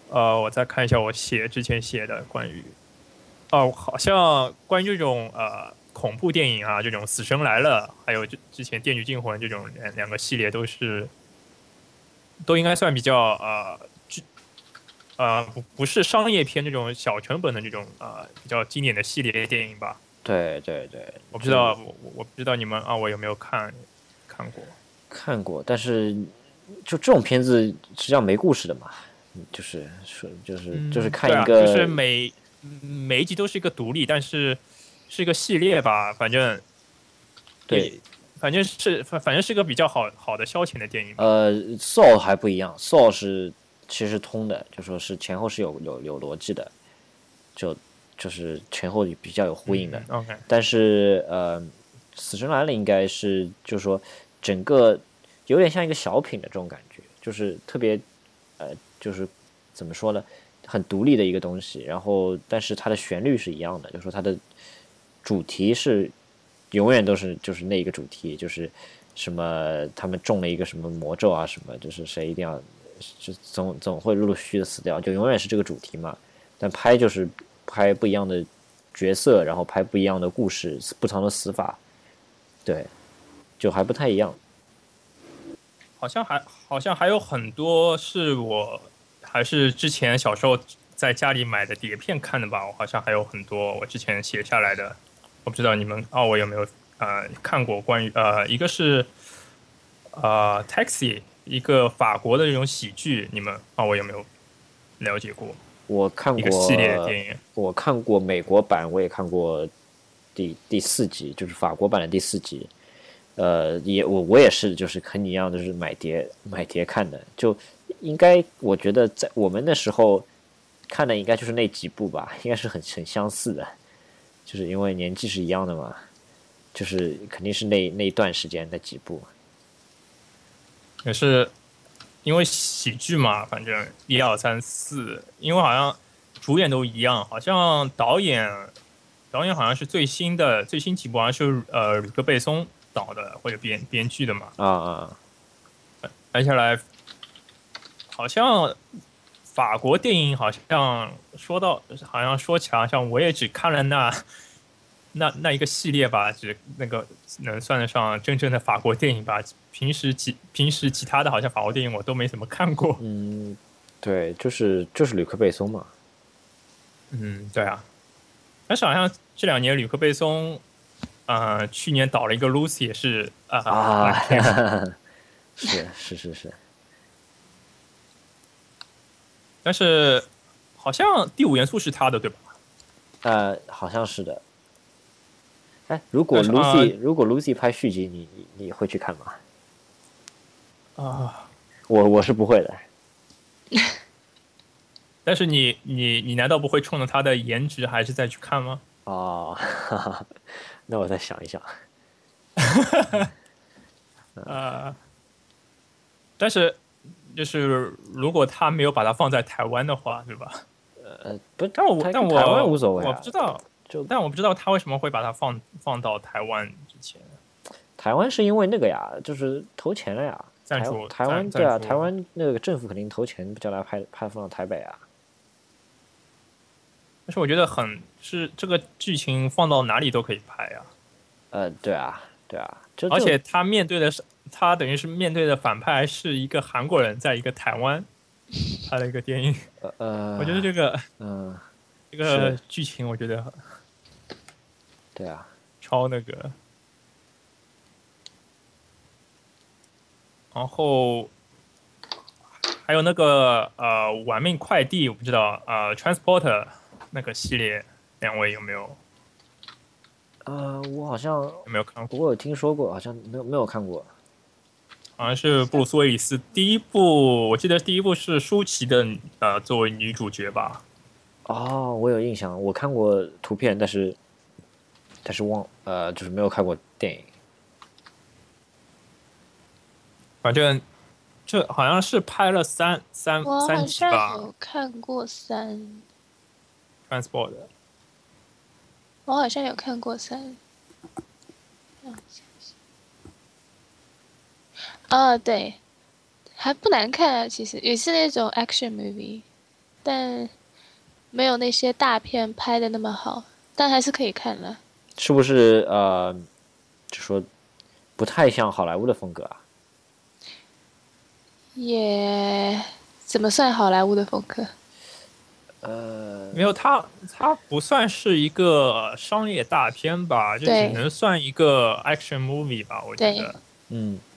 呃，我再看一下我写之前写的关于，哦，好像关于这种呃恐怖电影啊，这种《死神来了》，还有之之前《电锯惊魂》这种两两个系列都是，都应该算比较呃。剧呃，不不是商业片这种小成本的这种呃比较经典的系列电影吧，对对对，我不知道，我我我不知道你们啊，我有没有看看过？看过，但是就这种片子实际上没故事的嘛，嗯就是说就是就是看一个，就是每每一集都是一个独立，但是是一个系列吧，反正对，反正是反反正是个比较好好的消遣的电影。呃，Soul 还不一样，Soul 是其实通的，就说是前后是有有有逻辑的，就就是前后比较有呼应的。嗯 OK，但是呃，死神来了应该是就是说整个有点像一个小品的这种感觉，就是特别呃，就是怎么说呢，很独立的一个东西。然后，但是它的旋律是一样的，就是说它的主题是永远都是就是那一个主题，就是什么他们中了一个什么魔咒啊，什么就是谁一定要就总总会陆陆续续的死掉，就永远是这个主题嘛。但拍就是拍不一样的角色，然后拍不一样的故事，不同的死法，对，就还不太一样。好像还好像还有很多是我还是之前小时候在家里买的碟片看的吧，我好像还有很多我之前写下来的，我不知道你们二位有没有呃看过关于呃一个是呃 Taxi 一个法国的这种喜剧，你们二位有没有了解过我看过一个系列的电影？我看过美国版，我也看过第第四集，就是法国版的第四集。呃，也我我也是，就是和你一样，就是买碟买碟看的。就应该我觉得在我们那时候看的应该就是那几部吧，应该是很很相似的，就是因为年纪是一样的嘛，就是肯定是那那一段时间那几部。也是因为喜剧嘛，反正一二三四，因为好像主演都一样，好像导演导演好像是最新的最新几部好像是呃吕克贝松导的或者编编剧的嘛，啊啊，接下来好像法国电影好像说到好像说起来，好像我也只看了那 [LAUGHS] 那那一个系列吧，只那个能算得上真正的法国电影吧。平时其平时其他的好像法国电影我都没怎么看过。嗯，对，就是就是吕克贝松嘛。嗯，对啊。但是好像这两年吕克贝松，呃，去年导了一个 Lucy 也是啊、啊是是是是，但是好像第五元素是他的对吧？呃，好像是的。哎，如果 Lucy、如果 Lucy 拍续集，你你你会去看吗？啊。我我是不会的。[LAUGHS] 但是你你你难道不会冲着他的颜值还是再去看吗？哦，哈哈，那我再想一想。[LAUGHS] 呃，但是就是如果他没有把它放在台湾的话，对吧？呃，不，但我但我台湾无所谓、啊，我不知道，就但我不知道他为什么会把它放放到台湾之前。台湾是因为那个呀，就是投钱了呀。台赞助台湾对啊，台湾那个政府肯定投钱叫他拍拍放到台北啊。但是我觉得很是这个剧情放到哪里都可以拍啊，呃，对啊，对啊，就而且他面对的是他等于是面对的反派是一个韩国人，在一个台湾拍了一个电影，呃，[LAUGHS] 我觉得这个嗯，这个剧情我觉得对啊，超那个。然后还有那个呃，玩命快递，我不知道呃，Transporter 那个系列，两位有没有呃，我好像有没有看过？我有听说过，好像没有没有看过。好像是布鲁斯威利斯第一部，我记得第一部是舒淇的呃作为女主角吧？哦，我有印象，我看过图片，但是但是忘呃，就是没有看过电影。反正这好像是拍了三三我好三集像吧有看过三，，Transport。我好像有看过三。让我想想哦，对，还不难看啊，其实也是那种 action movie，但没有那些大片拍的那么好，但还是可以看了。是不是呃，就说不太像好莱坞的风格啊？也怎么算好莱坞的风格？呃，没有，它它不算是一个商业大片吧，就只能算一个 action movie 吧，我觉得。嗯，是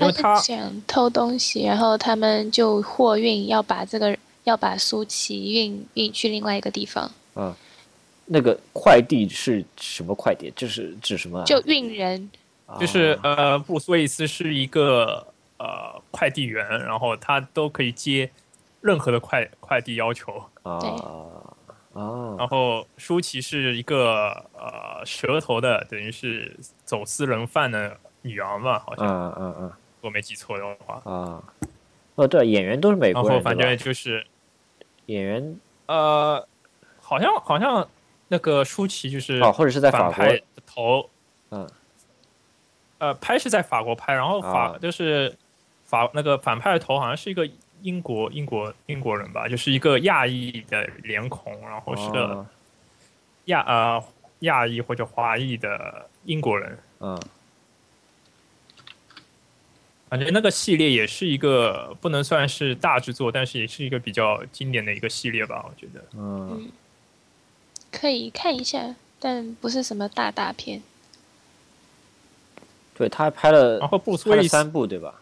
因为他想偷东西，然后他们就货运要把这个要把苏琪运运去另外一个地方，嗯那个快递是什么快递？就是指什么啊？就运人。就是啊呃，布鲁斯威利斯是一个呃快递员，然后他都可以接任何的快快递要求。啊对啊然后舒淇是一个呃蛇头的，等于是走私人贩的女儿吧，好啊像、啊啊我没记错的话。啊！哦，对，演员都是美国人，后反正就是演员。呃，好像好像那个舒淇就是哦，或者是在法国。的头，嗯，呃，拍是在法国拍，然后法、啊。就是法那个反派的头好像是一个英国英国英国人吧，就是一个亚裔的脸孔，然后是个哦。亚呃亚裔或者华裔的英国人，嗯感觉那个系列也是一个不能算是大制作，但是也是一个比较经典的一个系列吧，我觉得。嗯，可以看一下，但不是什么大大片。对，他拍了然后布鲁斯拍了威利，三部对吧？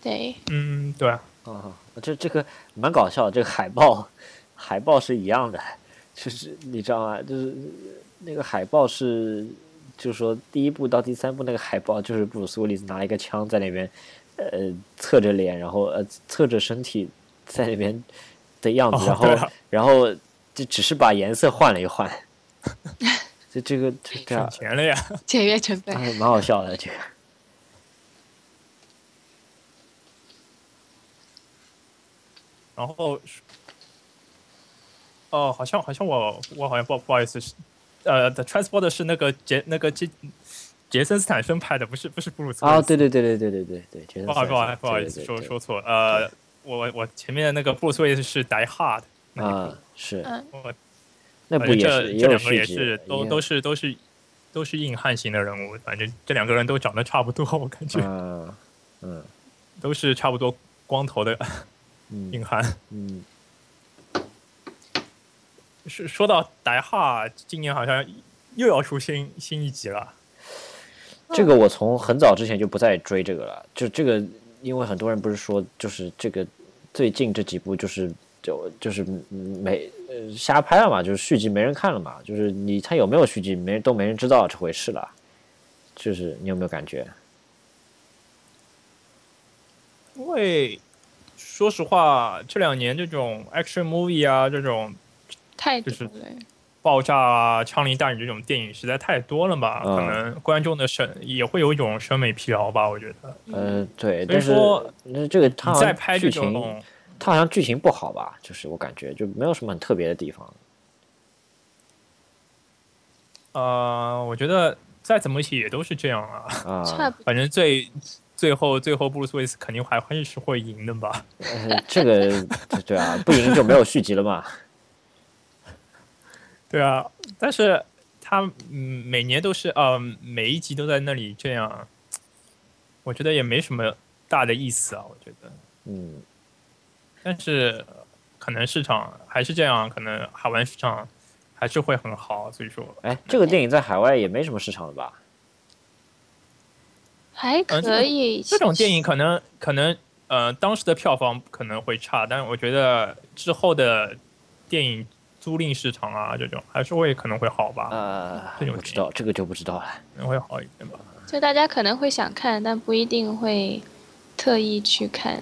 对，嗯，对啊，啊，这这个蛮搞笑，这个海报海报是一样的，就是你知道吗？就是那个海报是，就是说第一部到第三部那个海报，就是布鲁斯威利斯拿一个枪在那边，呃，侧着脸，然后呃侧着身体在那边的样子，哦然后、然后就只是把颜色换了一换，[LAUGHS] 这这个这这省钱了呀。节约成本。哎蛮好笑的这个。然后，哦，好像好像我我好像不不好意思是，呃，The Transporter 是那个杰那个杰杰森斯坦森拍的，不是不是布鲁斯啊，斯。对对对对对对对对，觉得不好不好不好意思说说错了，呃，我我前面的那个布鲁斯威利斯是 Die Hard 啊，是嗯，我那不也是这两个也是都都是是都是都是硬汉型的人物，反正这两个人都长得差不多，我感觉嗯嗯。都是差不多光头的嗯。硬汉。嗯，是说到 Die Hard，今年好像又要出新新一集了。这个我从很早之前就不再追这个了，就这个，因为很多人不是说，就是这个最近这几部就是就就是没呃瞎拍了嘛，就是续集没人看了嘛，就是你他有没有续集，没人都没人知道这回事了，就是你有没有感觉？因为说实话，这两年这种 action movie 啊，这种太就是。爆炸啊、枪林弹雨这种电影实在太多了吧，嗯可能观众的审也会有一种审美疲劳吧，我觉得。呃，对，所以但是说那这个他你好像再拍这剧情，种，他好像剧情不好吧？就是我感觉就没有什么很特别的地方。呃，我觉得再怎么写也都是这样啊。啊，[LAUGHS] 反正最最后最后布鲁斯威斯肯定还会是会赢的吧。呃这个对对啊，不赢就没有续集了嘛。[LAUGHS] 对啊，但是他嗯每年都是呃每一集都在那里这样，我觉得也没什么大的意思啊，我觉得。嗯，但是呃可能市场还是这样，可能海外市场还是会很好，所以说哎，这个电影在海外也没什么市场了吧？还可以。这种电影可能可能呃当时的票房可能会差，但我觉得之后的电影租赁市场啊这种还是会可能会好吧，呃，这种不知道，这个就不知道了。可能会好一点吧。就大家可能会想看，但不一定会特意去看。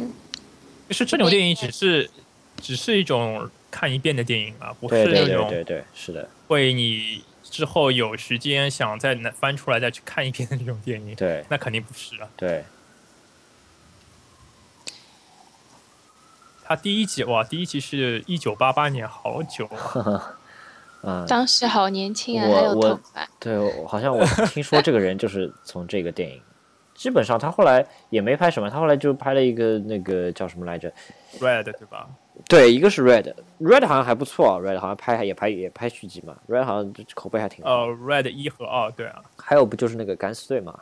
就是这种电影只是只是一种看一遍的电影啊，不对对是那种对对对，是的，会你之后有时间想再翻出来再去看一遍的那种电影，对那肯定不是啊。对，他第一集哇，第一集是一九八八年，好久啊。[LAUGHS] 嗯，当时好年轻啊，我还有我头发。对，我好像我听说这个人就是从这个电影，基本上他后来也没拍什么，他后来就拍了一个那个叫什么来着？Red 对吧？对，一个是 Red，Red 好像还不错，Red 好像拍也拍也拍续集嘛，Red 好像口碑还挺好。呃，Red 一和二，对啊，还有不就是那个敢死队嘛？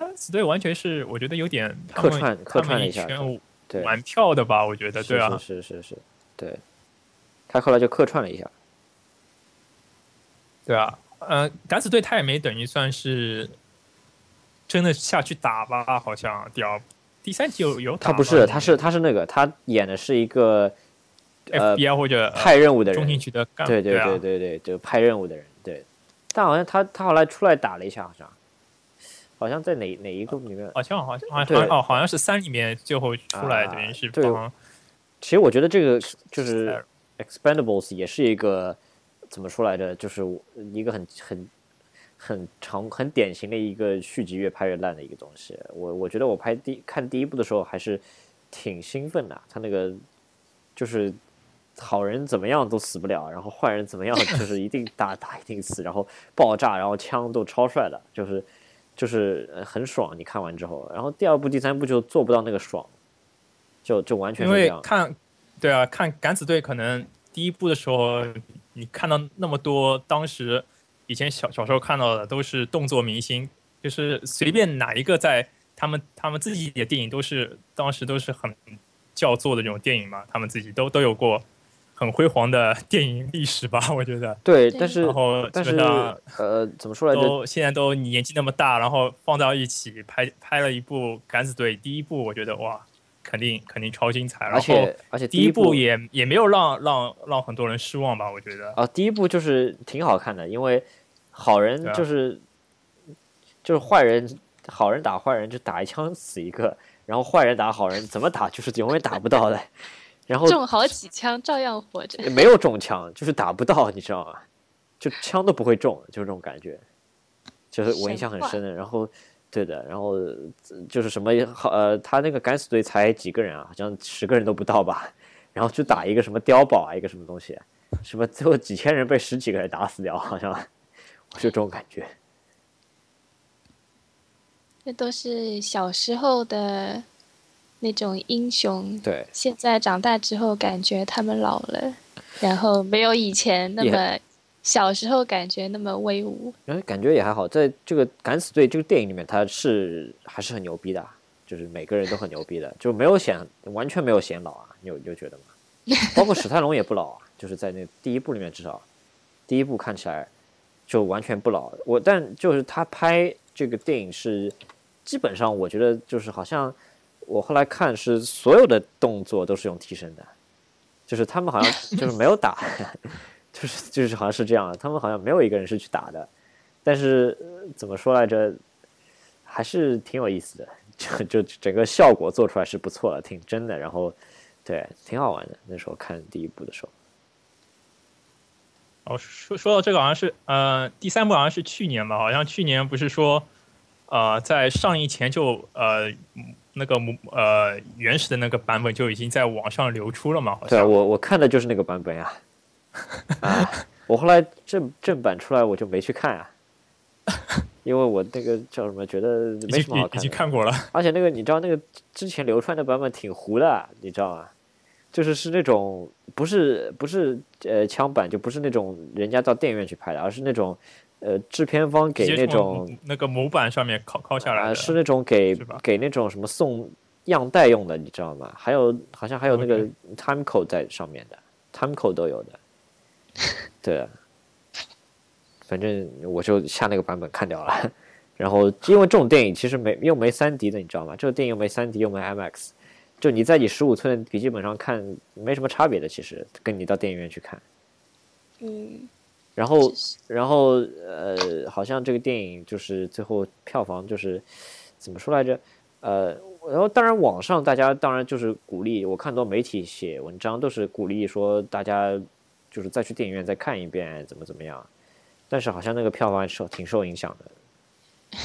敢死队完全是我觉得有点客串客串了一下圈对，玩票的吧，我觉得对啊，是是是是，对，他后来就客串了一下。对啊，呃，敢死队他也没等于算是真的下去打吧，好像第二第三集有有他不是，他是他是那个，他演的是一个呃 FBI 或者呃派任务的人中情，局的干部，对对啊对对对，就派任务的人，对。但好像他他后来出来打了一下，好像好像在哪哪一个里面，好像好像好对像哦，好像是三里面最后出来，啊等于是对。帮其实我觉得这个就是呃 Expendables 也是一个怎么说来着，就是一个很很很长很典型的一个续集越拍越烂的一个东西。我我觉得我拍第看第一部的时候还是挺兴奋的，他那个就是好人怎么样都死不了，然后坏人怎么样就是一定打打一定死，然后爆炸，然后枪都超帅的，就是就是呃很爽。你看完之后，然后第二部、第三部就做不到那个爽，就就完全因。为看对啊，看敢死队可能第一部的时候，你看到那么多当时以前小小时候看到的都是动作明星就是随便哪一个在他们他们自己的电影都是当时都是很叫座的这种电影嘛，他们自己都都有过很辉煌的电影历史吧，我觉得。[LAUGHS] 对，但是然后但是基本上呃，怎么说来着？都现在都年纪那么大，然后放到一起拍拍了一部《敢死队》第一部，我觉得哇，肯定肯定超精彩。然而后且而且第一部部也也没有让让让很多人失望吧，我觉得。啊，第一部就是挺好看的，因为好人就是、就是坏人，好人打坏人就打一枪死一个，然后坏人打好人怎么打就是永远打不到的，然后中好几枪照样活着。没有中枪，就是打不到，你知道吗？就枪都不会中，就是这种感觉，就是我印象很深的。然后，对的，然后呃就是什么好呃，他那个敢死队才几个人啊，好像十个人都不到吧，然后就打一个什么碉堡啊，一个什么东西，什么最后几千人被十几个人打死掉，好像我就这种感觉。这都是小时候的那种英雄，对，现在长大之后感觉他们老了，然后没有以前那么小时候感觉那么威武。然后感觉也还好，在这个敢死队这个电影里面，他是还是很牛逼的啊，就是每个人都很牛逼的，[LAUGHS] 就没有显完全没有显老啊，你有你有觉得吗？[LAUGHS] 包括史泰龙也不老啊，就是在那第一部里面至少第一部看起来就完全不老。我但就是他拍这个电影是基本上我觉得就是好像我后来看是所有的动作都是用替身的，就是他们好像 [LAUGHS] 就是没有打，[LAUGHS] 就是就是好像是这样的，他们好像没有一个人是去打的。但是、呃怎么说来着，还是挺有意思的，就就整个效果做出来是不错的，挺真的，然后对，挺好玩的。那时候看第一部的时候，哦，说说到这个，好像是呃，第三部好像是去年吧，好像去年不是说，呃，在上映前就呃那个母呃原始的那个版本就已经在网上流出了嘛，好对。我我看的就是那个版本呀。[LAUGHS] 啊，我后来正正版出来我就没去看啊，因为我那个叫什么，觉得已没什么好看的。经看过了，而且那个你知道那个之前流传的版本挺糊的，你知道吗？就是是那种不是不是呃枪版，就不是那种人家到电影院去拍的，而是那种呃制片方给那种那个模板上面拷拷下来。是那种给给那种什么送样带用的，你知道吗？还有好像还有那个 time code 在上面的，time code 都有的。[LAUGHS] 对啊，反正我就下那个版本看掉了。然后因为这种电影其实没又没三 D 的，你知道吗？这个电影又没三 D 又没 IMAX，就你在你十五寸的笔记本上看没什么差别的，其实跟你到电影院去看。嗯，然后然后呃，好像这个电影就是最后票房就是怎么说来着？呃，然后当然网上大家当然就是鼓励，我看很多媒体写文章都是鼓励说大家就是再去电影院再看一遍，怎么怎么样。但是好像那个票房受挺受影响的。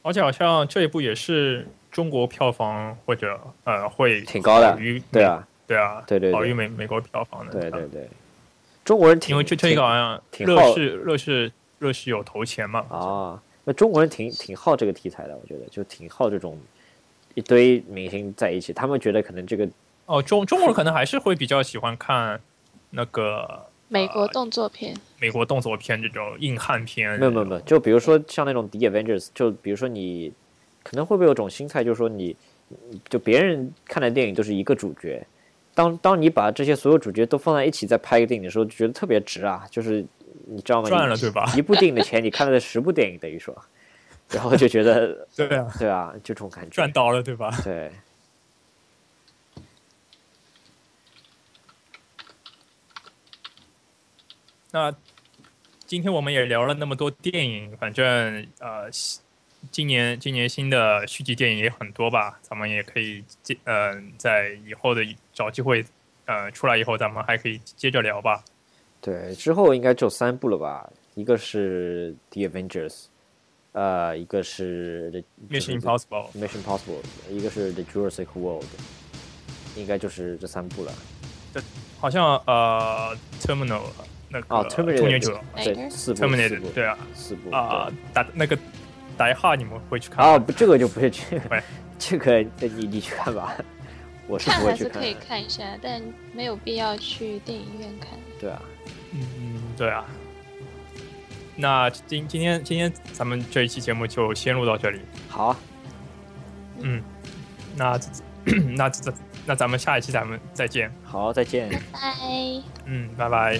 而且好像这一部也是中国票房或者呃会挺高的对啊，对啊，对对对好于美美国票房的。对对对，中国人挺因为这这挺个好像挺好乐视乐视乐视有投钱嘛，啊，那中国人挺挺好这个题材的，我觉得就挺好这种一堆明星在一起，他们觉得可能这个哦，中中国人可能还是会比较喜欢看那个美国动作片，美国动作片这种硬汉片。没有没有没有，就比如说像那种 The Avengers，就比如说你可能会不会有种心态，就是说你就别人看的电影都是一个主角，当当你把这些所有主角都放在一起再拍一个电影的时候，就觉得特别值啊，就是你知道吗？赚了对吧？一部电影的钱你看了十部电影，等于说，然后就觉得 [LAUGHS] 对啊，对啊，就这种感觉赚，到了对吧？对。那今天我们也聊了那么多电影，反正呃，今年今年新的续集电影也很多吧，咱们也可以接呃，在以后的找机会呃出来以后，咱们还可以接着聊吧。对，之后应该就三部了吧？一个是 The Avengers，呃，一个是 The Mission Impossible，Mission Impossible，一个是 The Jurassic World，应该就是这三部了。好像呃，Terminal 那个哦，Terminator 终结者对，四部，，Terminator 部，对啊四部啊对，打那个打一哈你们会去看？啊，不，这个就不会去，这个你你去看吧，我是看不会去看的还是可以。看一下，但没有必要去电影院看。对啊，嗯，对啊。那今今天今天咱们这一期节目就先录到这里。好啊，嗯，那那那咱们下一期咱们再见。好，再见。拜拜。嗯，拜拜。